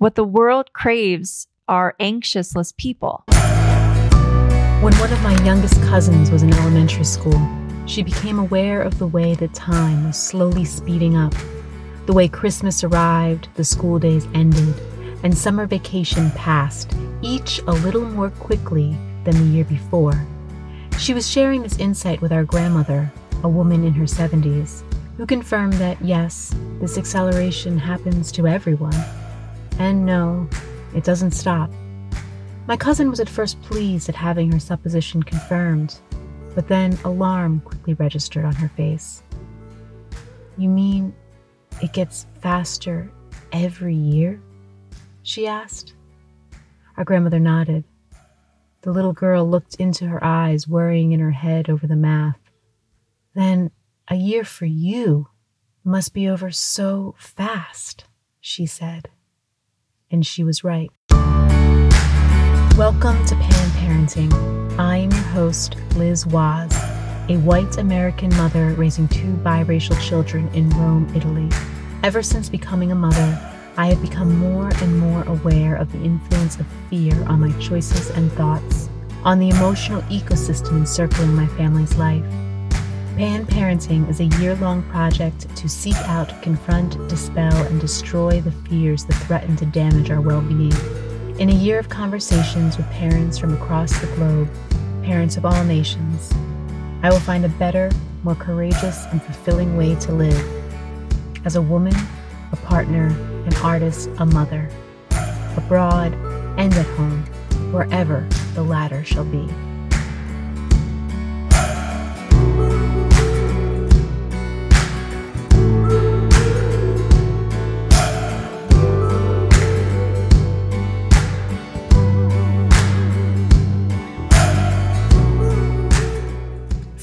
What the world craves are anxiousless people. When one of my youngest cousins was in elementary school, she became aware of the way that time was slowly speeding up, the way Christmas arrived, the school days ended, and summer vacation passed, each a little more quickly than the year before. She was sharing this insight with our grandmother, a woman in her 70s, who confirmed that yes, this acceleration happens to everyone. And no, it doesn't stop. My cousin was at first pleased at having her supposition confirmed, but then alarm quickly registered on her face. You mean it gets faster every year? she asked. Our grandmother nodded. The little girl looked into her eyes, worrying in her head over the math. Then a year for you must be over so fast, she said. And she was right. Welcome to Pan Parenting. I am your host, Liz Waz, a white American mother raising two biracial children in Rome, Italy. Ever since becoming a mother, I have become more and more aware of the influence of fear on my choices and thoughts, on the emotional ecosystem encircling my family's life. Pan Parenting is a year long project to seek out, confront, dispel, and destroy the fears that threaten to damage our well being. In a year of conversations with parents from across the globe, parents of all nations, I will find a better, more courageous, and fulfilling way to live. As a woman, a partner, an artist, a mother, abroad and at home, wherever the latter shall be.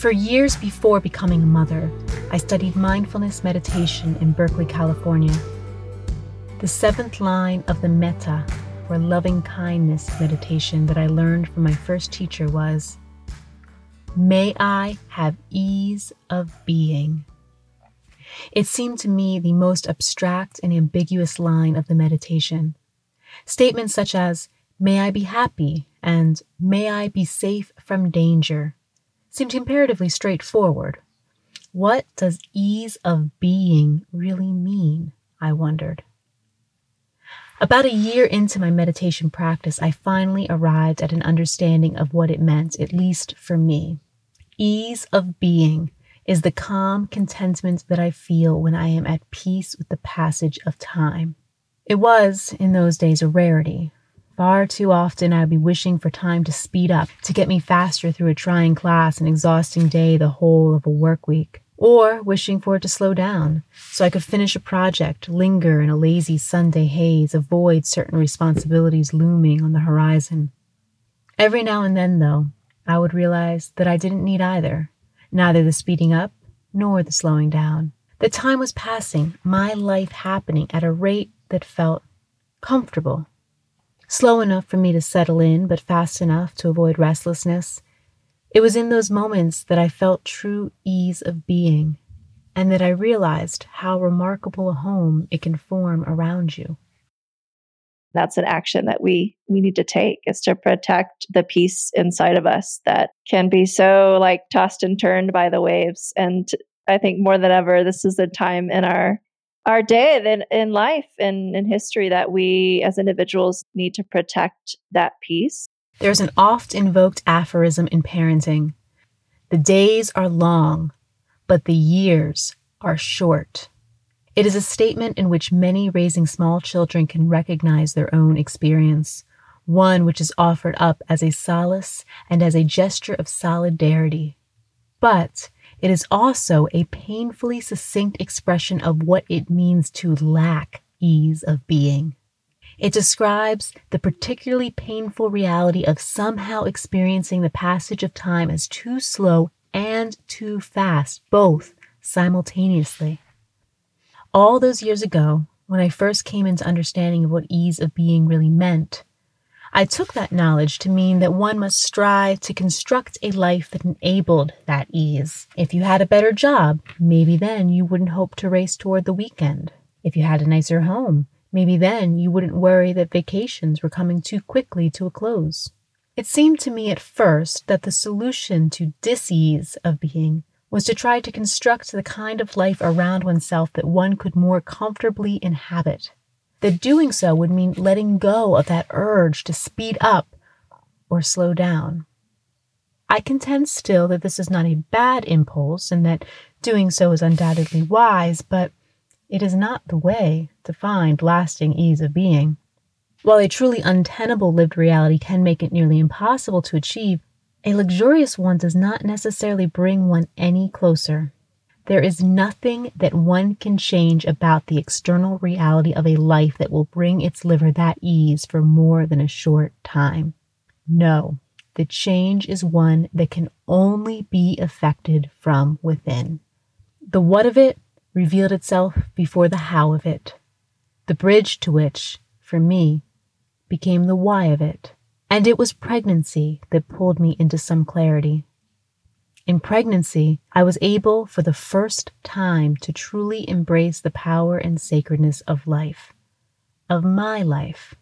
For years before becoming a mother, I studied mindfulness meditation in Berkeley, California. The seventh line of the metta, or loving kindness meditation that I learned from my first teacher was May I have ease of being. It seemed to me the most abstract and ambiguous line of the meditation. Statements such as, May I be happy and May I be safe from danger seemed comparatively straightforward. What does ease of being really mean? I wondered. About a year into my meditation practice, I finally arrived at an understanding of what it meant, at least for me. Ease of being is the calm contentment that I feel when I am at peace with the passage of time. It was, in those days, a rarity, Far too often I would be wishing for time to speed up, to get me faster through a trying class, an exhausting day, the whole of a work week. Or wishing for it to slow down, so I could finish a project, linger in a lazy Sunday haze, avoid certain responsibilities looming on the horizon. Every now and then, though, I would realize that I didn't need either, neither the speeding up nor the slowing down. The time was passing, my life happening at a rate that felt comfortable slow enough for me to settle in, but fast enough to avoid restlessness. It was in those moments that I felt true ease of being, and that I realized how remarkable a home it can form around you. That's an action that we we need to take is to protect the peace inside of us that can be so like tossed and turned by the waves. And I think more than ever, this is a time in our our day in, in life and in history that we as individuals need to protect that peace. There's an oft invoked aphorism in parenting the days are long, but the years are short. It is a statement in which many raising small children can recognize their own experience, one which is offered up as a solace and as a gesture of solidarity. But it is also a painfully succinct expression of what it means to lack ease of being. It describes the particularly painful reality of somehow experiencing the passage of time as too slow and too fast, both simultaneously. All those years ago, when I first came into understanding of what ease of being really meant, I took that knowledge to mean that one must strive to construct a life that enabled that ease. If you had a better job, maybe then you wouldn't hope to race toward the weekend. If you had a nicer home, Maybe then you wouldn't worry that vacations were coming too quickly to a close. It seemed to me at first that the solution to disease of being was to try to construct the kind of life around oneself that one could more comfortably inhabit. That doing so would mean letting go of that urge to speed up or slow down. I contend still that this is not a bad impulse and that doing so is undoubtedly wise, but it is not the way to find lasting ease of being. While a truly untenable lived reality can make it nearly impossible to achieve, a luxurious one does not necessarily bring one any closer. There is nothing that one can change about the external reality of a life that will bring its liver that ease for more than a short time. No, the change is one that can only be effected from within. The what of it revealed itself before the how of it, the bridge to which, for me, became the why of it. And it was pregnancy that pulled me into some clarity. In pregnancy, I was able for the first time to truly embrace the power and sacredness of life, of my life.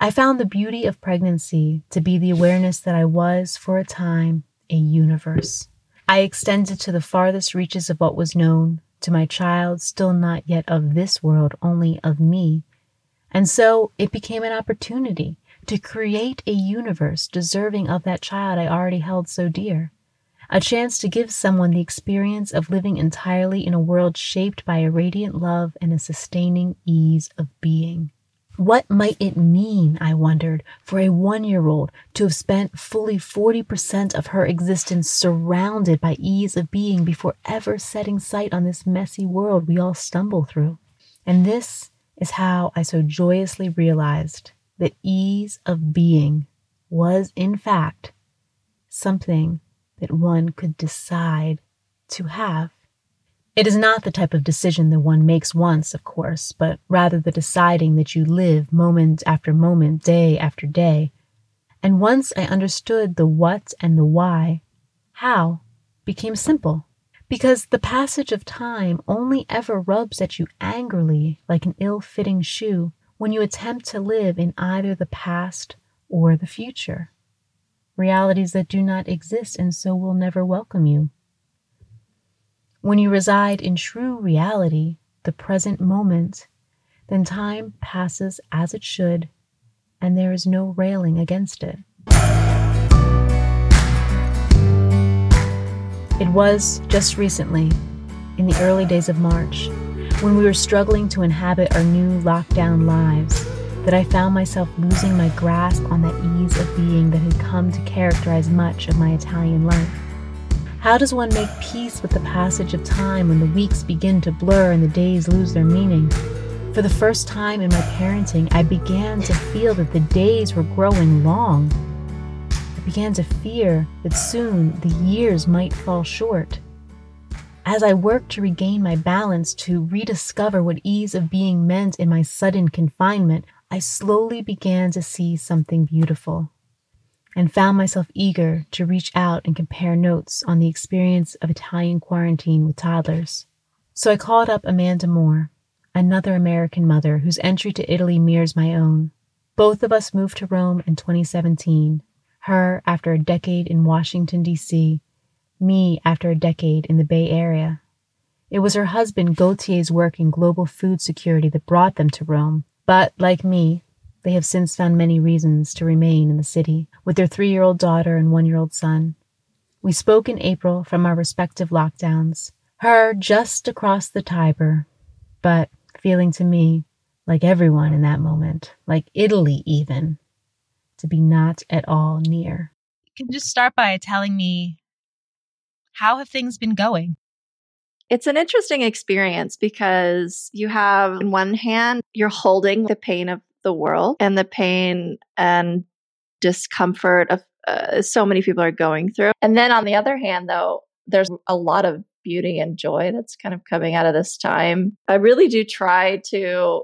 I found the beauty of pregnancy to be the awareness that I was, for a time, a universe. I extended to the farthest reaches of what was known, to my child, still not yet of this world, only of me. And so it became an opportunity to create a universe deserving of that child I already held so dear. A chance to give someone the experience of living entirely in a world shaped by a radiant love and a sustaining ease of being. What might it mean, I wondered, for a one year old to have spent fully 40% of her existence surrounded by ease of being before ever setting sight on this messy world we all stumble through? And this is how I so joyously realized that ease of being was, in fact, something that one could decide to have. It is not the type of decision that one makes once, of course, but rather the deciding that you live moment after moment, day after day. And once I understood the what and the why, how became simple. Because the passage of time only ever rubs at you angrily like an ill fitting shoe when you attempt to live in either the past or the future. Realities that do not exist and so will never welcome you. When you reside in true reality, the present moment, then time passes as it should, and there is no railing against it. It was just recently, in the early days of March, when we were struggling to inhabit our new lockdown lives, that I found myself losing my grasp on that ease of being that had come to characterize much of my Italian life. How does one make peace with the passage of time when the weeks begin to blur and the days lose their meaning? For the first time in my parenting, I began to feel that the days were growing long. I began to fear that soon the years might fall short. As I worked to regain my balance, to rediscover what ease of being meant in my sudden confinement, I slowly began to see something beautiful and found myself eager to reach out and compare notes on the experience of Italian quarantine with toddlers. So I called up Amanda Moore, another American mother whose entry to Italy mirrors my own. Both of us moved to Rome in 2017, her after a decade in Washington, D.C., me after a decade in the Bay Area. It was her husband Gautier's work in global food security that brought them to Rome, but like me, they have since found many reasons to remain in the city with their three year old daughter and one year old son. We spoke in April from our respective lockdowns, her just across the Tiber, but feeling to me, like everyone in that moment, like Italy even, to be not at all near. You can just start by telling me how have things been going? It's an interesting experience because you have, in one hand, you're holding the pain of the world and the pain and discomfort of uh, so many people are going through. And then on the other hand, though, there's a lot of beauty and joy that's kind of coming out of this time. I really do try to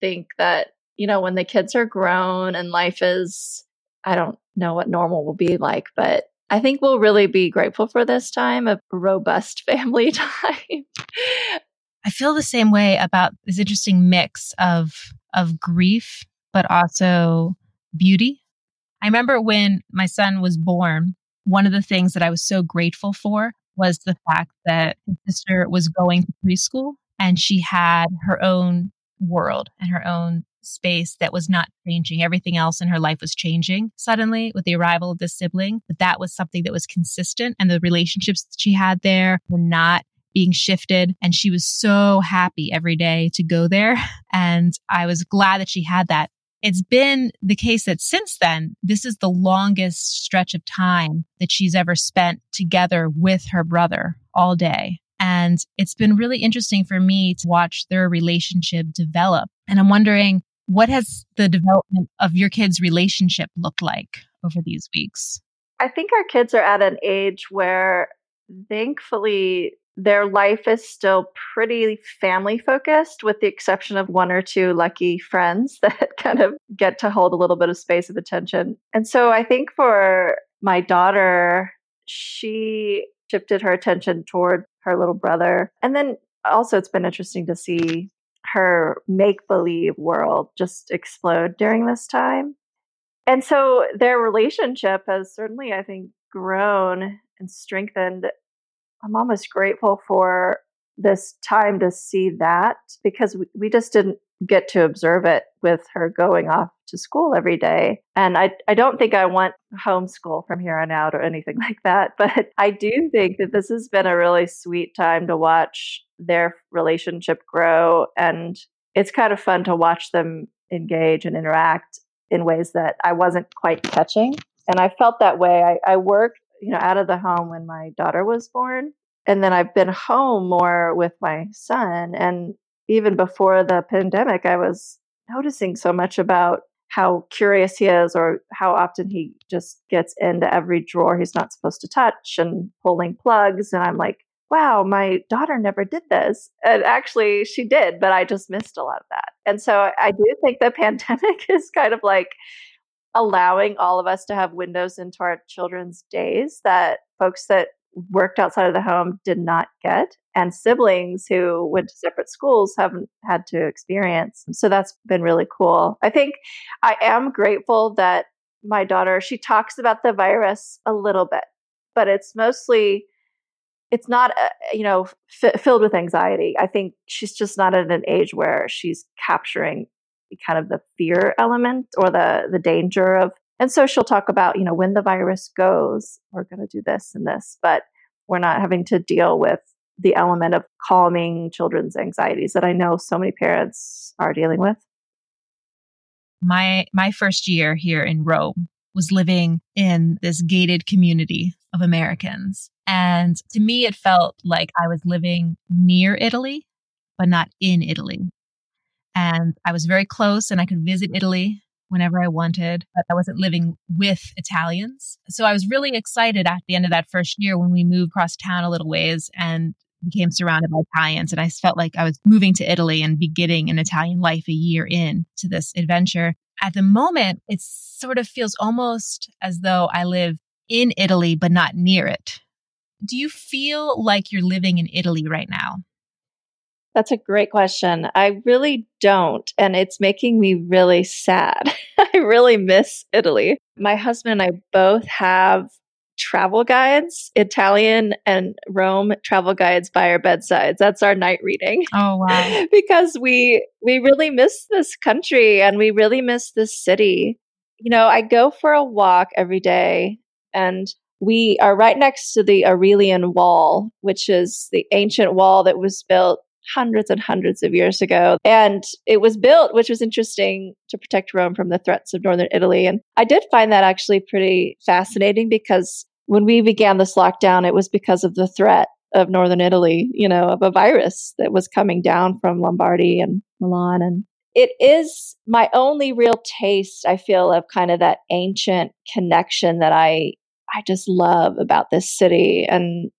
think that, you know, when the kids are grown and life is, I don't know what normal will be like, but I think we'll really be grateful for this time, a robust family time. I feel the same way about this interesting mix of of grief, but also beauty. I remember when my son was born, one of the things that I was so grateful for was the fact that his sister was going to preschool and she had her own world and her own space that was not changing. Everything else in her life was changing suddenly with the arrival of this sibling. But that was something that was consistent and the relationships that she had there were not being shifted. And she was so happy every day to go there. And I was glad that she had that. It's been the case that since then, this is the longest stretch of time that she's ever spent together with her brother all day. And it's been really interesting for me to watch their relationship develop. And I'm wondering, what has the development of your kids' relationship looked like over these weeks? I think our kids are at an age where thankfully their life is still pretty family focused, with the exception of one or two lucky friends that kind of get to hold a little bit of space of attention. And so I think for my daughter, she shifted her attention toward her little brother. And then also, it's been interesting to see her make believe world just explode during this time. And so their relationship has certainly, I think, grown and strengthened. I'm almost grateful for this time to see that because we, we just didn't get to observe it with her going off to school every day. And I, I don't think I want homeschool from here on out or anything like that. But I do think that this has been a really sweet time to watch their relationship grow. And it's kind of fun to watch them engage and interact in ways that I wasn't quite catching. And I felt that way. I, I worked, you know, out of the home when my daughter was born. And then I've been home more with my son. And even before the pandemic, I was noticing so much about how curious he is or how often he just gets into every drawer he's not supposed to touch and pulling plugs. And I'm like, wow, my daughter never did this. And actually, she did, but I just missed a lot of that. And so I do think the pandemic is kind of like allowing all of us to have windows into our children's days that folks that worked outside of the home did not get, and siblings who went to separate schools haven't had to experience. So that's been really cool. I think I am grateful that my daughter, she talks about the virus a little bit, but it's mostly it's not uh, you know f- filled with anxiety i think she's just not at an age where she's capturing kind of the fear element or the the danger of and so she'll talk about, you know, when the virus goes, we're going to do this and this, but we're not having to deal with the element of calming children's anxieties that I know so many parents are dealing with. My my first year here in Rome was living in this gated community of Americans. And to me it felt like I was living near Italy, but not in Italy. And I was very close and I could visit Italy whenever I wanted, but I wasn't living with Italians. So I was really excited at the end of that first year when we moved across town a little ways and became surrounded by Italians. And I felt like I was moving to Italy and beginning an Italian life a year in to this adventure. At the moment, it sort of feels almost as though I live in Italy, but not near it. Do you feel like you're living in Italy right now? That's a great question. I really don't. And it's making me really sad. I really miss Italy. My husband and I both have travel guides, Italian and Rome travel guides by our bedsides. That's our night reading. Oh wow. because we we really miss this country and we really miss this city. You know, I go for a walk every day and we are right next to the Aurelian Wall, which is the ancient wall that was built hundreds and hundreds of years ago. And it was built, which was interesting, to protect Rome from the threats of northern Italy. And I did find that actually pretty fascinating because when we began this lockdown, it was because of the threat of northern Italy, you know, of a virus that was coming down from Lombardy and Milan. And it is my only real taste, I feel, of kind of that ancient connection that I I just love about this city. And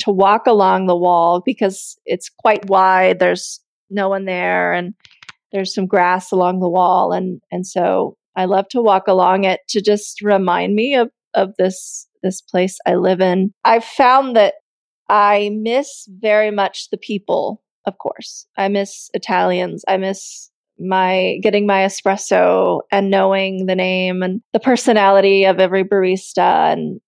to walk along the wall because it's quite wide. There's no one there, and there's some grass along the wall, and and so I love to walk along it to just remind me of of this this place I live in. I've found that I miss very much the people. Of course, I miss Italians. I miss my getting my espresso and knowing the name and the personality of every barista and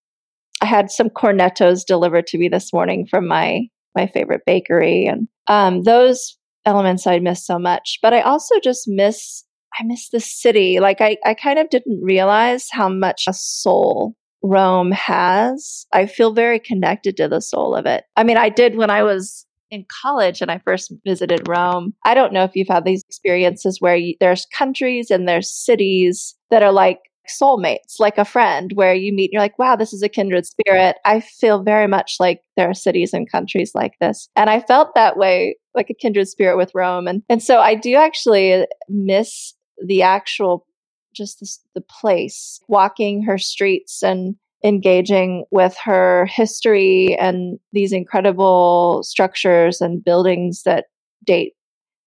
I had some cornettos delivered to me this morning from my my favorite bakery and um, those elements I miss so much but I also just miss I miss the city. Like I, I kind of didn't realize how much a soul Rome has. I feel very connected to the soul of it. I mean I did when I was in college and I first visited Rome. I don't know if you've had these experiences where you, there's countries and there's cities that are like soulmates, like a friend where you meet and you're like, wow, this is a kindred spirit. I feel very much like there are cities and countries like this. And I felt that way, like a kindred spirit with Rome. And, and so I do actually miss the actual, just the place, walking her streets and engaging with her history and these incredible structures and buildings that date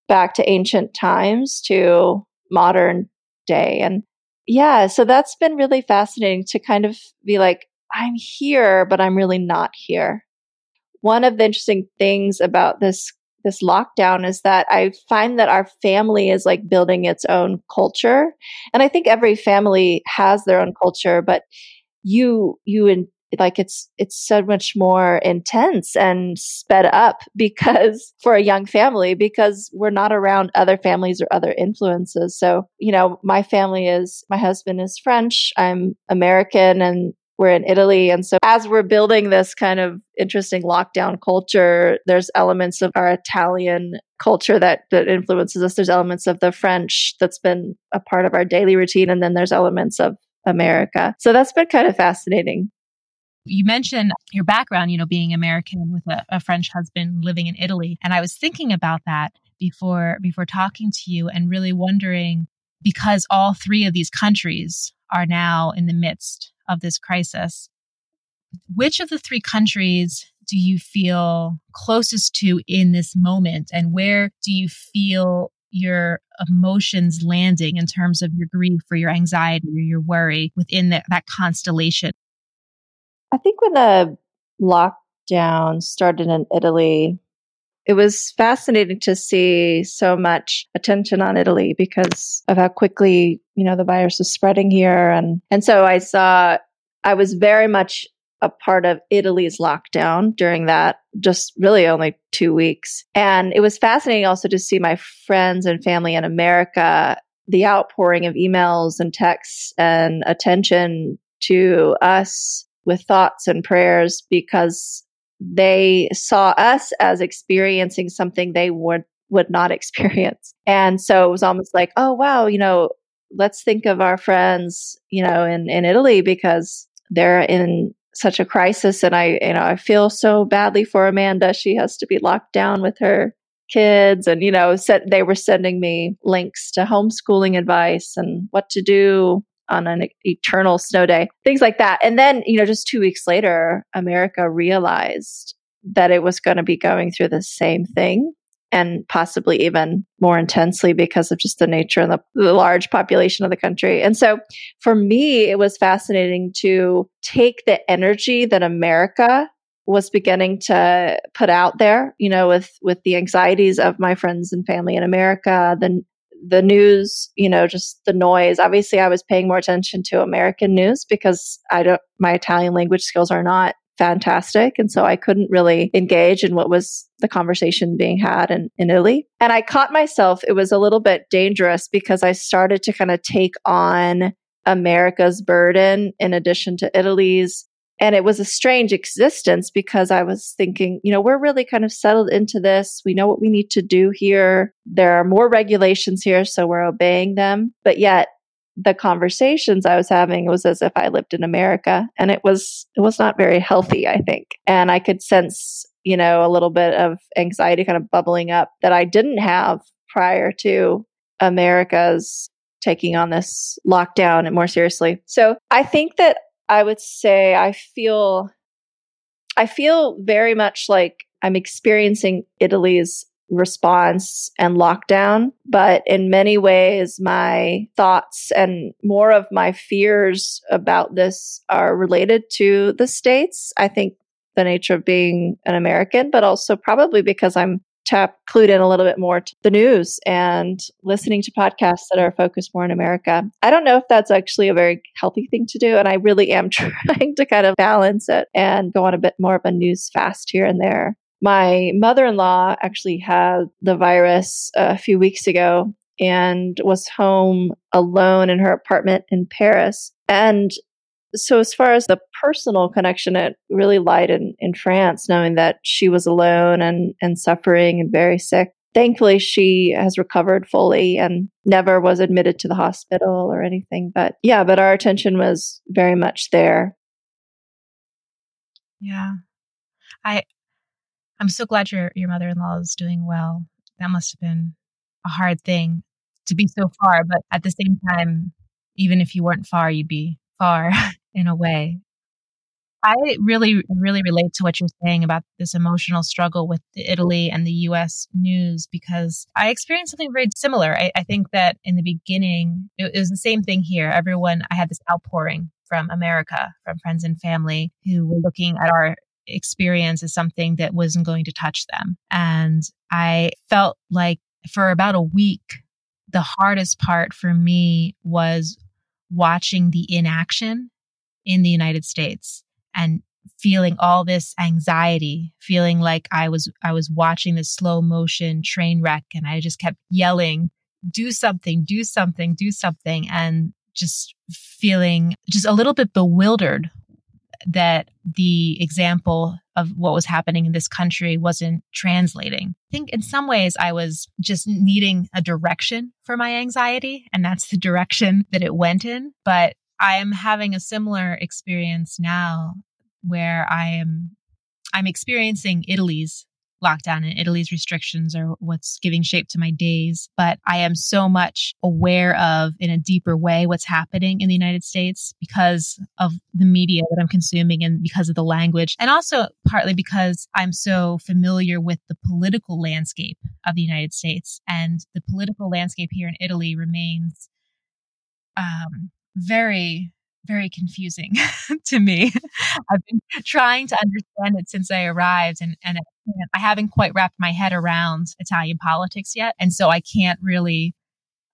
back to ancient times to modern day. And yeah, so that's been really fascinating to kind of be like, I'm here, but I'm really not here. One of the interesting things about this this lockdown is that I find that our family is like building its own culture. And I think every family has their own culture, but you you and like it's it's so much more intense and sped up because for a young family because we're not around other families or other influences so you know my family is my husband is french i'm american and we're in Italy. And so, as we're building this kind of interesting lockdown culture, there's elements of our Italian culture that, that influences us. There's elements of the French that's been a part of our daily routine. And then there's elements of America. So that's been kind of fascinating. You mentioned your background, you know, being American with a, a, French husband living in Italy. And I was thinking about that before before talking to you and really wondering because all three of these countries are now in the midst of this crisis. Which of the three countries do you feel closest to in this moment? And where do you feel your emotions landing in terms of your grief or your anxiety or your worry within the, that constellation? I think when the lockdown started in Italy, it was fascinating to see so much attention on Italy because of how quickly, you know, the virus was spreading here. And, and so I saw, I was very much a part of Italy's lockdown during that, just really only two weeks. And it was fascinating also to see my friends and family in America, the outpouring of emails and texts and attention to us with thoughts and prayers because they saw us as experiencing something they would would not experience. And so it was almost like, oh wow, you know, let's think of our friends, you know, in, in Italy because they're in such a crisis and I you know I feel so badly for Amanda she has to be locked down with her kids and you know said they were sending me links to homeschooling advice and what to do on an eternal snow day things like that and then you know just 2 weeks later America realized that it was going to be going through the same thing and possibly even more intensely because of just the nature and the, the, large population of the country. And so for me, it was fascinating to take the energy that America was beginning to put out there, you know, with, with the anxieties of my friends and family in America, the, the news, you know, just the noise. Obviously, I was paying more attention to American news because I don't, my Italian language skills are not fantastic. And so I couldn't really engage in what was the conversation being had in, in Italy. And I caught myself, it was a little bit dangerous because I started to kind of take on America's burden in addition to Italy's. And it was a strange existence because I was thinking, you know, we're really kind of settled into this. We know what we need to do here. There are more regulations here, so we're obeying them. But yet, the conversations I was having was as if I lived in America and it was it was not very healthy I think and I could sense you know a little bit of anxiety kind of bubbling up that I didn't have prior to America's taking on this lockdown and more seriously so I think that I would say I feel I feel very much like I'm experiencing Italy's response and lockdown. But in many ways, my thoughts and more of my fears about this are related to the States. I think the nature of being an American, but also probably because I'm tap clued in a little bit more to the news and listening to podcasts that are focused more in America. I don't know if that's actually a very healthy thing to do. And I really am trying to kind of balance it and go on a bit more of a news fast here and there. My mother in law actually had the virus a few weeks ago and was home alone in her apartment in Paris. And so as far as the personal connection it really lied in, in france knowing that she was alone and, and suffering and very sick. Thankfully she has recovered fully and never was admitted to the hospital or anything but yeah but our attention was very much there. Yeah. I i'm so glad your your mother-in-law is doing well. That must have been a hard thing to be so far but at the same time even if you weren't far you'd be far in a way. I really, really relate to what you're saying about this emotional struggle with the Italy and the US news because I experienced something very similar. I, I think that in the beginning, it, it was the same thing here. Everyone, I had this outpouring from America, from friends and family who were looking at our experience as something that wasn't going to touch them. And I felt like for about a week, the hardest part for me was watching the inaction in the United States and feeling all this anxiety, feeling like I was I was watching this slow motion train wreck and I just kept yelling, do something, do something, do something and just feeling just a little bit bewildered that the example of what was happening in this country wasn't translating. I think in some ways I was just needing a direction for my anxiety, and that's the direction that it went in. But I am having a similar experience now where I am I'm experiencing Italy's lockdown and Italy's restrictions are what's giving shape to my days. But I am so much aware of, in a deeper way, what's happening in the United States because of the media that I'm consuming and because of the language. And also partly because I'm so familiar with the political landscape of the United States. And the political landscape here in Italy remains um, very very confusing to me. I've been trying to understand it since I arrived and, and I haven't quite wrapped my head around Italian politics yet. And so I can't really,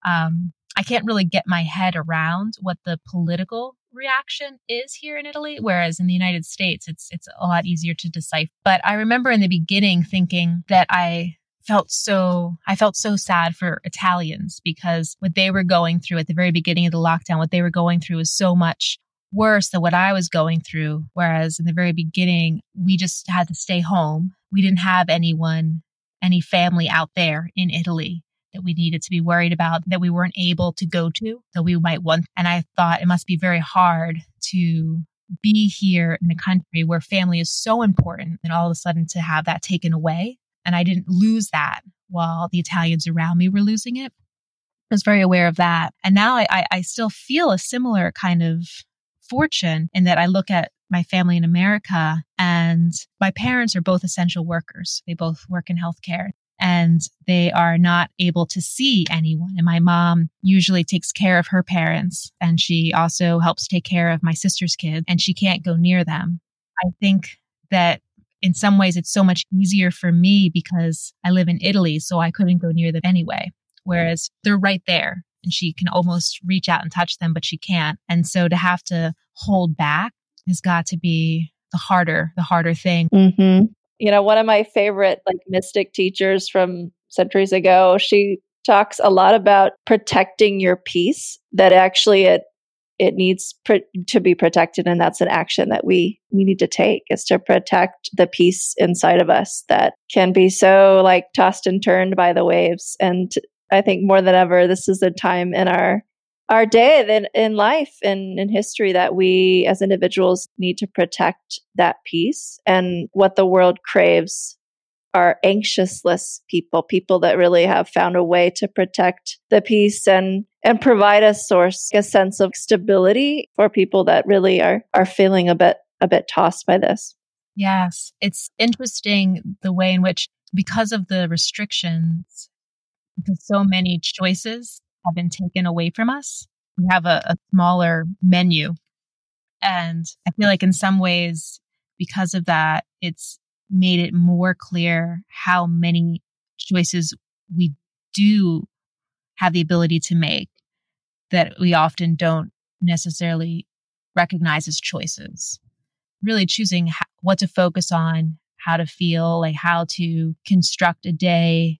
um, I can't really get my head around what the political reaction is here in Italy, whereas in the United States, it's, it's a lot easier to decipher. But I remember in the beginning thinking that I felt so I felt so sad for Italians because what they were going through at the very beginning of the lockdown, what they were going through was so much worse than what I was going through. Whereas in the very beginning, we just had to stay home. We didn't have anyone, any family out there in Italy that we needed to be worried about that we weren't able to go to that we might want. And I thought it must be very hard to be here in a country where family is so important and all of a sudden to have that taken away and I didn't lose that while the Italians around me were losing it. I was very aware of that. And now I, I still feel a similar kind of fortune in that I look at my family in America and my parents are both essential workers. They both work in healthcare and they are not able to see anyone. And my mom usually takes care of her parents and she also helps take care of my sister's kids and she can't go near them. I think that in some ways it's so much easier for me because I live in Italy, so I couldn't go near them anyway. Whereas they're right there and she can almost reach out and touch them, but she can't. And so to have to hold back has got to be the harder, the harder thing. Mm-hmm. You know, one of my favorite like mystic teachers from centuries ago, she talks a lot about protecting your peace, that actually it it needs pr- to be protected and that's an action that we we need to take is to protect the peace inside of us that can be so like tossed and turned by the waves. And i think more than ever this is a time in our our day in, in life and in history that we as individuals need to protect that peace. And what the world craves are anxiousless people, people that really have found a way to protect the peace and and provide a source, a sense of stability for people that really are are feeling a bit a bit tossed by this. Yes, it's interesting the way in which because of the restrictions, because so many choices have been taken away from us, we have a, a smaller menu. And I feel like in some ways, because of that, it's made it more clear how many choices we do have the ability to make that we often don't necessarily recognize as choices. Really choosing what to focus on, how to feel, like how to construct a day,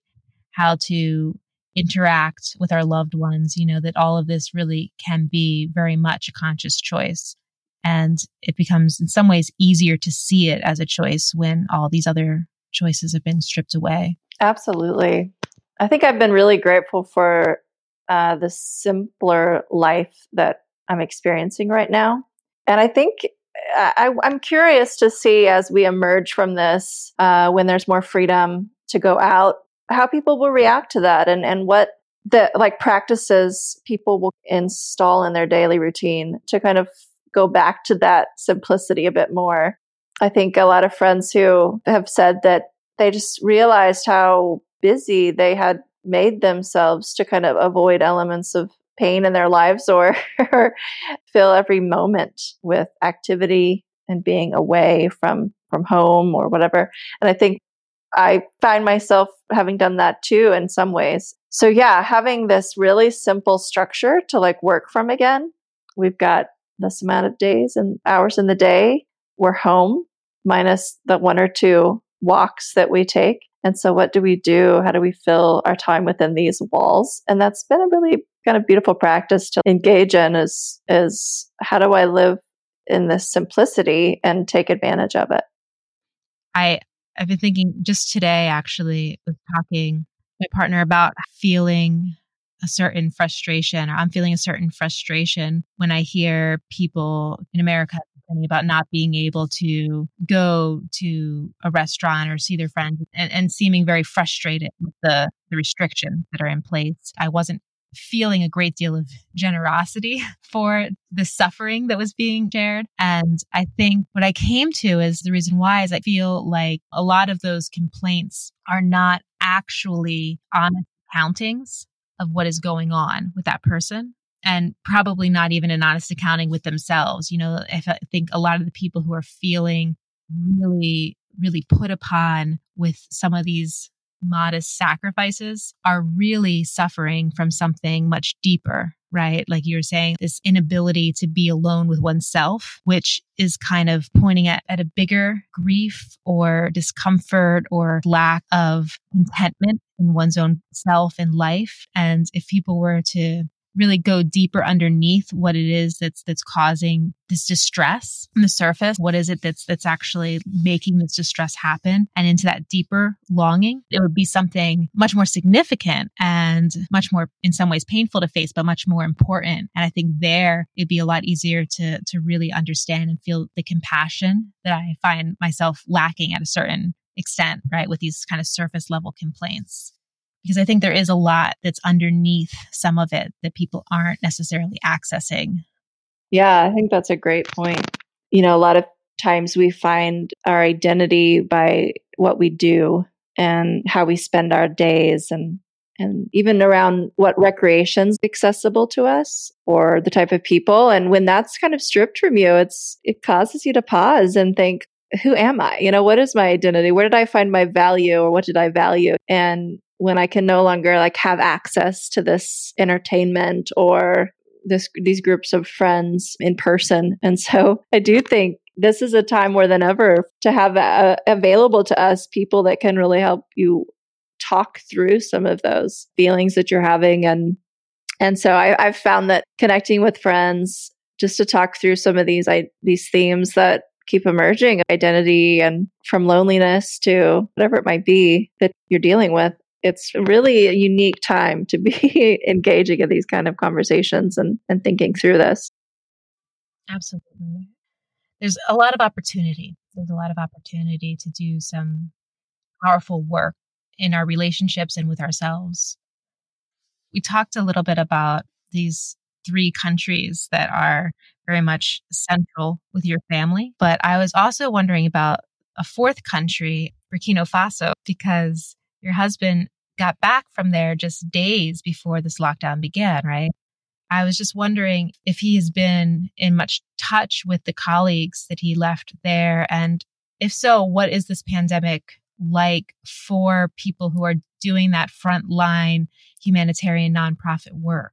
how to interact with our loved ones, you know, that all of this really can be very much a conscious choice. And it becomes, in some ways, easier to see it as a choice when all these other choices have been stripped away. Absolutely. I think I've been really grateful for uh, the simpler life that I'm experiencing right now. And I think I, am curious to see as we emerge from this, uh, when there's more freedom to go out, how people will react to that and, and what the like practices people will install in their daily routine to kind of go back to that simplicity a bit more. I think a lot of friends who have said that they just realized how busy they had made themselves to kind of avoid elements of pain in their lives or, fill every moment with activity and being away from from home or whatever. And I think I find myself having done that too in some ways. So yeah, having this really simple structure to like work from again. We've got this amount of days and hours in the day. We're home minus the one or two walks that we take. And so, what do we do? How do we fill our time within these walls? And that's been a really kind of beautiful practice to engage in is, is how do I live in this simplicity and take advantage of it? I, I've been thinking just today, actually, was talking my partner about feeling a certain frustration, or I'm feeling a certain frustration when I hear people in America about not being able to go to a restaurant or see their friends and, and seeming very frustrated with the, the restrictions that are in place. I wasn't feeling a great deal of generosity for the suffering that was being shared. And I think what I came to is the reason why is I feel like a lot of those complaints are not actually honest countings of what is going on with that person and probably not even an honest accounting with themselves. You know, I think a lot of the people who are feeling really, really put upon with some of these modest sacrifices are really suffering from something much deeper, right? Like you're saying, this inability to be alone with oneself, which is kind of pointing at, at a bigger grief or discomfort or lack of contentment in one's own self and life. And if people were to really go deeper underneath what it is that's that's causing this distress on the surface. What is it that's that's actually making this distress happen? And into that deeper longing it would be something much more significant and much more in some ways painful to face but much more important. And i think there it'd be a lot easier to to really understand and feel the compassion that i find myself lacking at a certain extent right with these kind of surface level complaints because I think there is a lot that's underneath some of it that people aren't necessarily accessing. Yeah, I think that's a great point. You know, a lot of times we find our identity by what we do and how we spend our days and and even around what recreation's accessible to us or the type of people and when that's kind of stripped from you it's it causes you to pause and think who am i you know what is my identity where did i find my value or what did i value and when I can no longer like have access to this entertainment or this these groups of friends in person. And so I do think this is a time more than ever to have uh, available to us people that can really help you talk through some of those feelings that you're having and and so I, I've found that connecting with friends just to talk through some of these I, these themes that keep emerging identity and from loneliness to whatever it might be that you're dealing with it's really a unique time to be engaging in these kind of conversations and, and thinking through this. Absolutely. There's a lot of opportunity. There's a lot of opportunity to do some powerful work in our relationships and with ourselves. We talked a little bit about these three countries that are very much central with your family, but I was also wondering about a fourth country, Burkina Faso, because your husband got back from there just days before this lockdown began, right? I was just wondering if he has been in much touch with the colleagues that he left there. And if so, what is this pandemic like for people who are doing that frontline humanitarian nonprofit work?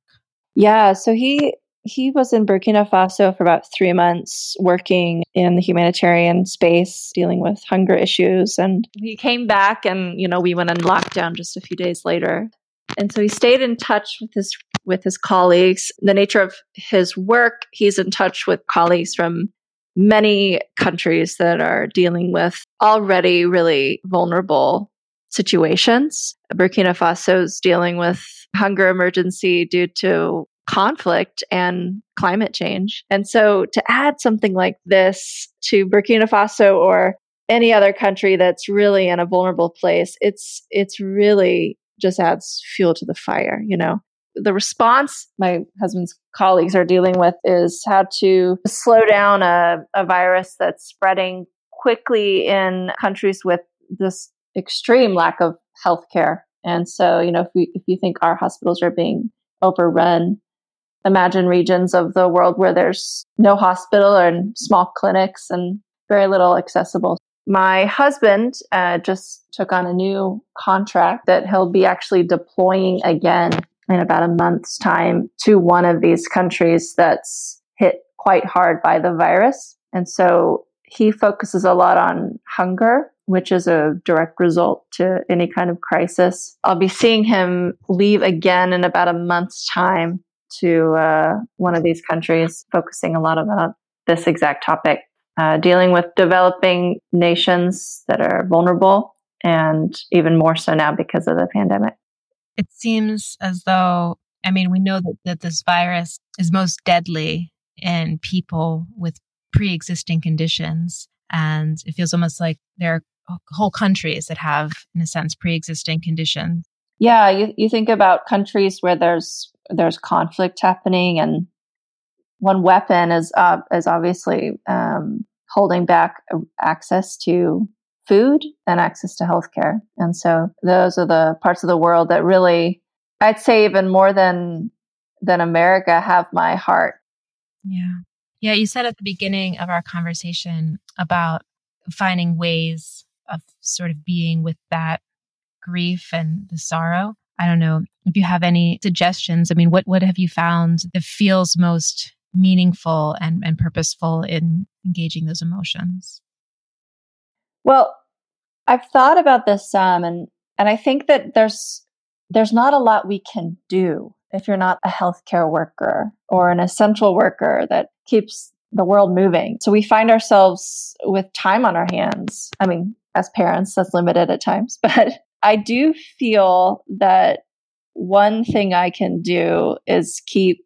Yeah, so he he was in Burkina Faso for about three months working in the humanitarian space, dealing with hunger issues. And he came back and, you know, we went in lockdown just a few days later. And so he stayed in touch with his with his colleagues. The nature of his work, he's in touch with colleagues from many countries that are dealing with already really vulnerable situations. Burkina Faso is dealing with hunger emergency due to conflict and climate change. And so to add something like this to Burkina Faso or any other country that's really in a vulnerable place, it's it's really just adds fuel to the fire, you know. The response my husband's colleagues are dealing with is how to slow down a, a virus that's spreading quickly in countries with this extreme lack of healthcare. And so, you know, if we if you think our hospitals are being overrun, imagine regions of the world where there's no hospital and small clinics and very little accessible. My husband uh, just took on a new contract that he'll be actually deploying again in about a month's time to one of these countries that's hit quite hard by the virus. And so he focuses a lot on hunger, which is a direct result to any kind of crisis. I'll be seeing him leave again in about a month's time to uh, one of these countries, focusing a lot about this exact topic, uh, dealing with developing nations that are vulnerable, and even more so now because of the pandemic. It seems as though, I mean, we know that, that this virus is most deadly in people with pre existing conditions. And it feels almost like there are whole countries that have, in a sense, pre existing conditions. Yeah, you, you think about countries where there's there's conflict happening, and one weapon is uh, is obviously um, holding back uh, access to food and access to healthcare. And so those are the parts of the world that really, I'd say, even more than than America, have my heart. Yeah, yeah. You said at the beginning of our conversation about finding ways of sort of being with that grief and the sorrow. I don't know if you have any suggestions. I mean, what, what have you found that feels most meaningful and, and purposeful in engaging those emotions? Well, I've thought about this some and and I think that there's there's not a lot we can do if you're not a healthcare worker or an essential worker that keeps the world moving. So we find ourselves with time on our hands. I mean, as parents, that's limited at times, but I do feel that one thing I can do is keep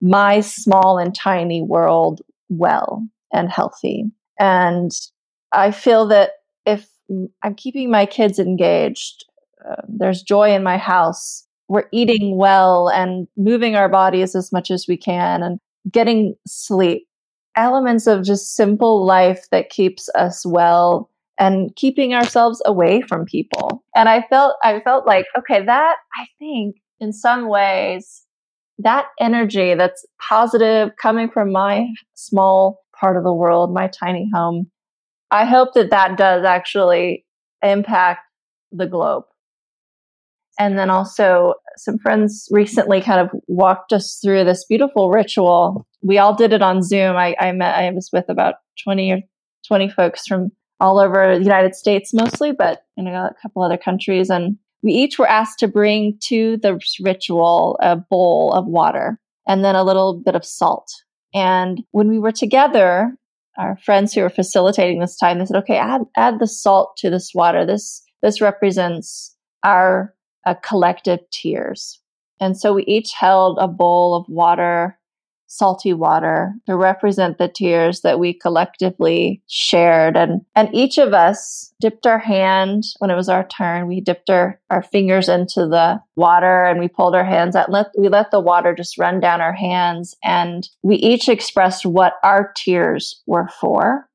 my small and tiny world well and healthy. And I feel that if I'm keeping my kids engaged, uh, there's joy in my house, we're eating well and moving our bodies as much as we can and getting sleep, elements of just simple life that keeps us well and keeping ourselves away from people. And I felt I felt like okay, that I think in some ways that energy that's positive coming from my small part of the world, my tiny home, I hope that that does actually impact the globe. And then also, some friends recently kind of walked us through this beautiful ritual. We all did it on Zoom. I, I met, I was with about 20 or 20 folks from all over the United States mostly, but in a couple other countries. And we each were asked to bring to the ritual a bowl of water and then a little bit of salt. And when we were together, our friends who were facilitating this time, they said, okay, add, add the salt to this water. This, this represents our uh, collective tears. And so we each held a bowl of water salty water to represent the tears that we collectively shared. And, and each of us dipped our hand when it was our turn. We dipped our, our fingers into the water and we pulled our hands out. Let, we let the water just run down our hands. And we each expressed what our tears were for.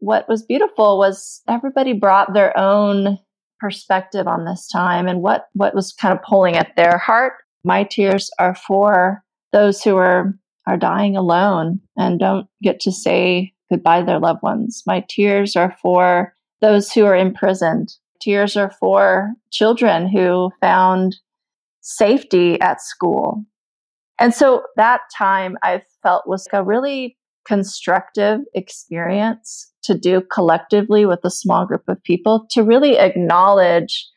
What was beautiful was everybody brought their own perspective on this time and what, what was kind of pulling at their heart. My tears are for those who are are dying alone and don't get to say goodbye to their loved ones. My tears are for those who are imprisoned. Tears are for children who found safety at school. And so that time I felt was a really constructive experience to do collectively with a small group of people to really acknowledge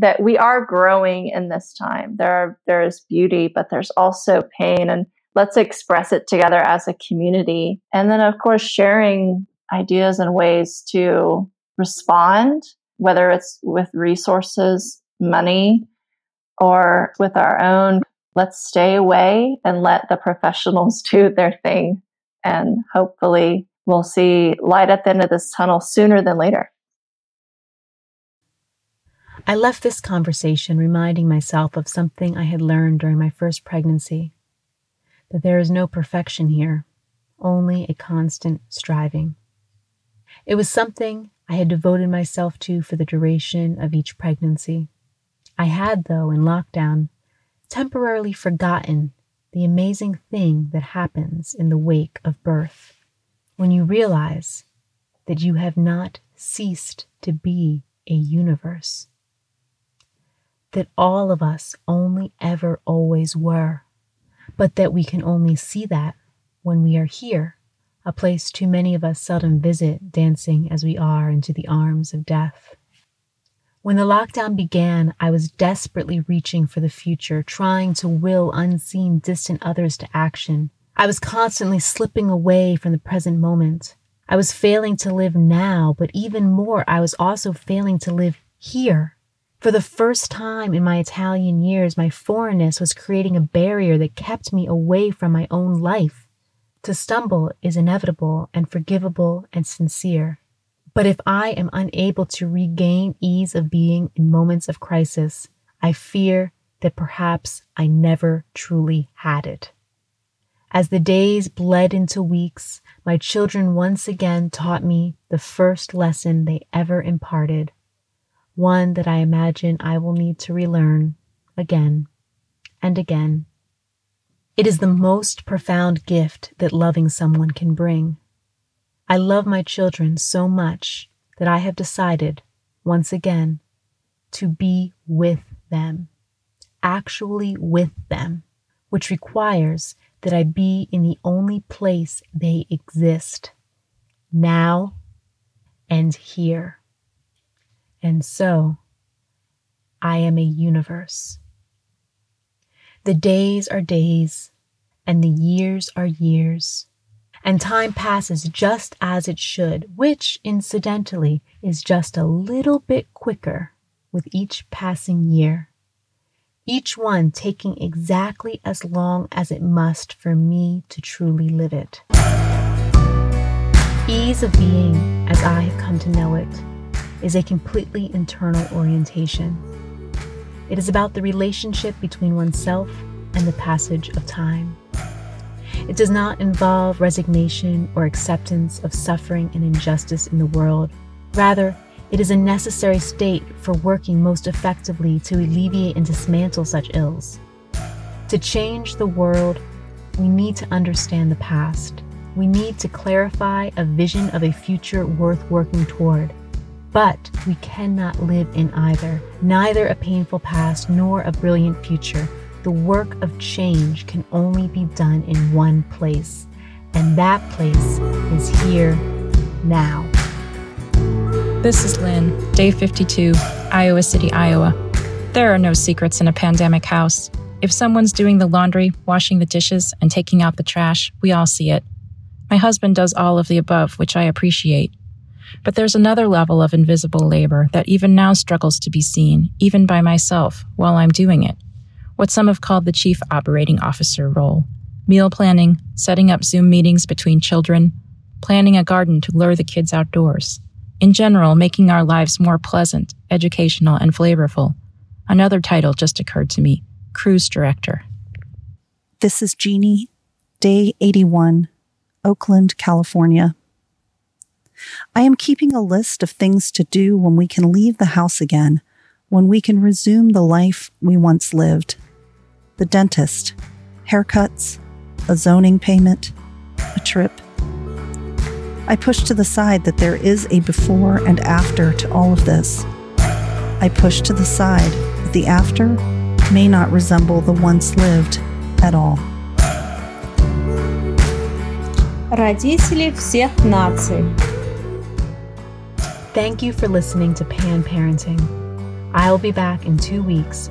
that we are growing in this time. There are, there is beauty, but there's also pain and let's express it together as a community. And then of course sharing ideas and ways to respond, whether it's with resources, money, or with our own let's stay away and let the professionals do their thing. And hopefully we'll see light at the end of this tunnel sooner than later. I left this conversation reminding myself of something I had learned during my first pregnancy that there is no perfection here, only a constant striving. It was something I had devoted myself to for the duration of each pregnancy. I had, though, in lockdown, temporarily forgotten the amazing thing that happens in the wake of birth when you realize that you have not ceased to be a universe. That all of us only ever always were, but that we can only see that when we are here, a place too many of us seldom visit, dancing as we are into the arms of death. When the lockdown began, I was desperately reaching for the future, trying to will unseen, distant others to action. I was constantly slipping away from the present moment. I was failing to live now, but even more, I was also failing to live here. For the first time in my Italian years, my foreignness was creating a barrier that kept me away from my own life. To stumble is inevitable and forgivable and sincere. But if I am unable to regain ease of being in moments of crisis, I fear that perhaps I never truly had it. As the days bled into weeks, my children once again taught me the first lesson they ever imparted, one that I imagine I will need to relearn again and again. It is the most profound gift that loving someone can bring. I love my children so much that I have decided, once again, to be with them, actually with them, which requires that I be in the only place they exist, now and here. And so, I am a universe. The days are days, and the years are years and time passes just as it should, which, incidentally, is just a little bit quicker with each passing year. Each one taking exactly as long as it must for me to truly live it. Ease of being, as I have come to know it, is a completely internal orientation. It is about the relationship between oneself and the passage of time. It does not involve resignation or acceptance of suffering and injustice in the world. Rather, it is a necessary state for working most effectively to alleviate and dismantle such ills. To change the world, we need to understand the past. We need to clarify a vision of a future worth working toward. But we cannot live in either, neither a painful past nor a brilliant future the work of change can only be done in one place, and that place is here now. This is Lynn, day 52, Iowa City, Iowa. There are no secrets in a pandemic house. If someone's doing the laundry, washing the dishes, and taking out the trash, we all see it. My husband does all of the above, which I appreciate. But there's another level of invisible labor that even now struggles to be seen, even by myself, while I'm doing it what some have called the chief operating officer role meal planning, setting up Zoom meetings between children, planning a garden to lure the kids outdoors. In general, making our lives more pleasant, educational, and flavorful. Another title just occurred to me Cruise Director. This is Jeannie, day 81, Oakland, California. I am keeping a list of things to do when we can leave the house again, when we can resume the life we once lived the dentist, haircuts, a zoning payment, a trip. I push to the side that there is a before and after to all of this. I push to the side that the after may not resemble the once lived at all. Родители всех наций. Thank you for listening to Pan Parenting. I'll be back in two weeks.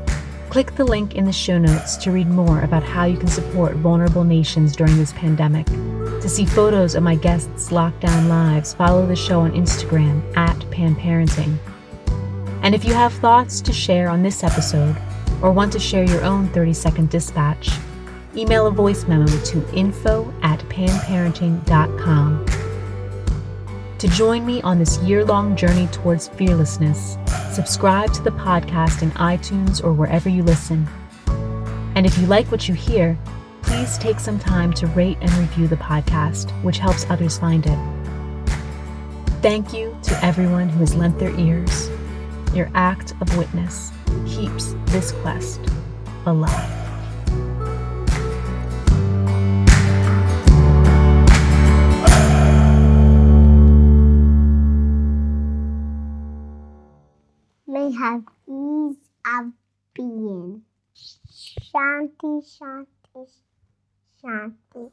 Click the link in the show notes to read more about how you can support vulnerable nations during this pandemic. To see photos of my guests' lockdown lives, follow the show on Instagram at Pan Parenting. And if you have thoughts to share on this episode or want to share your own 30 second dispatch, email a voice memo to info at panparenting.com. To join me on this year long journey towards fearlessness, subscribe to the podcast in iTunes or wherever you listen. And if you like what you hear, please take some time to rate and review the podcast, which helps others find it. Thank you to everyone who has lent their ears. Your act of witness keeps this quest alive. Have ease of being. Shanti, Shanti, Shanti.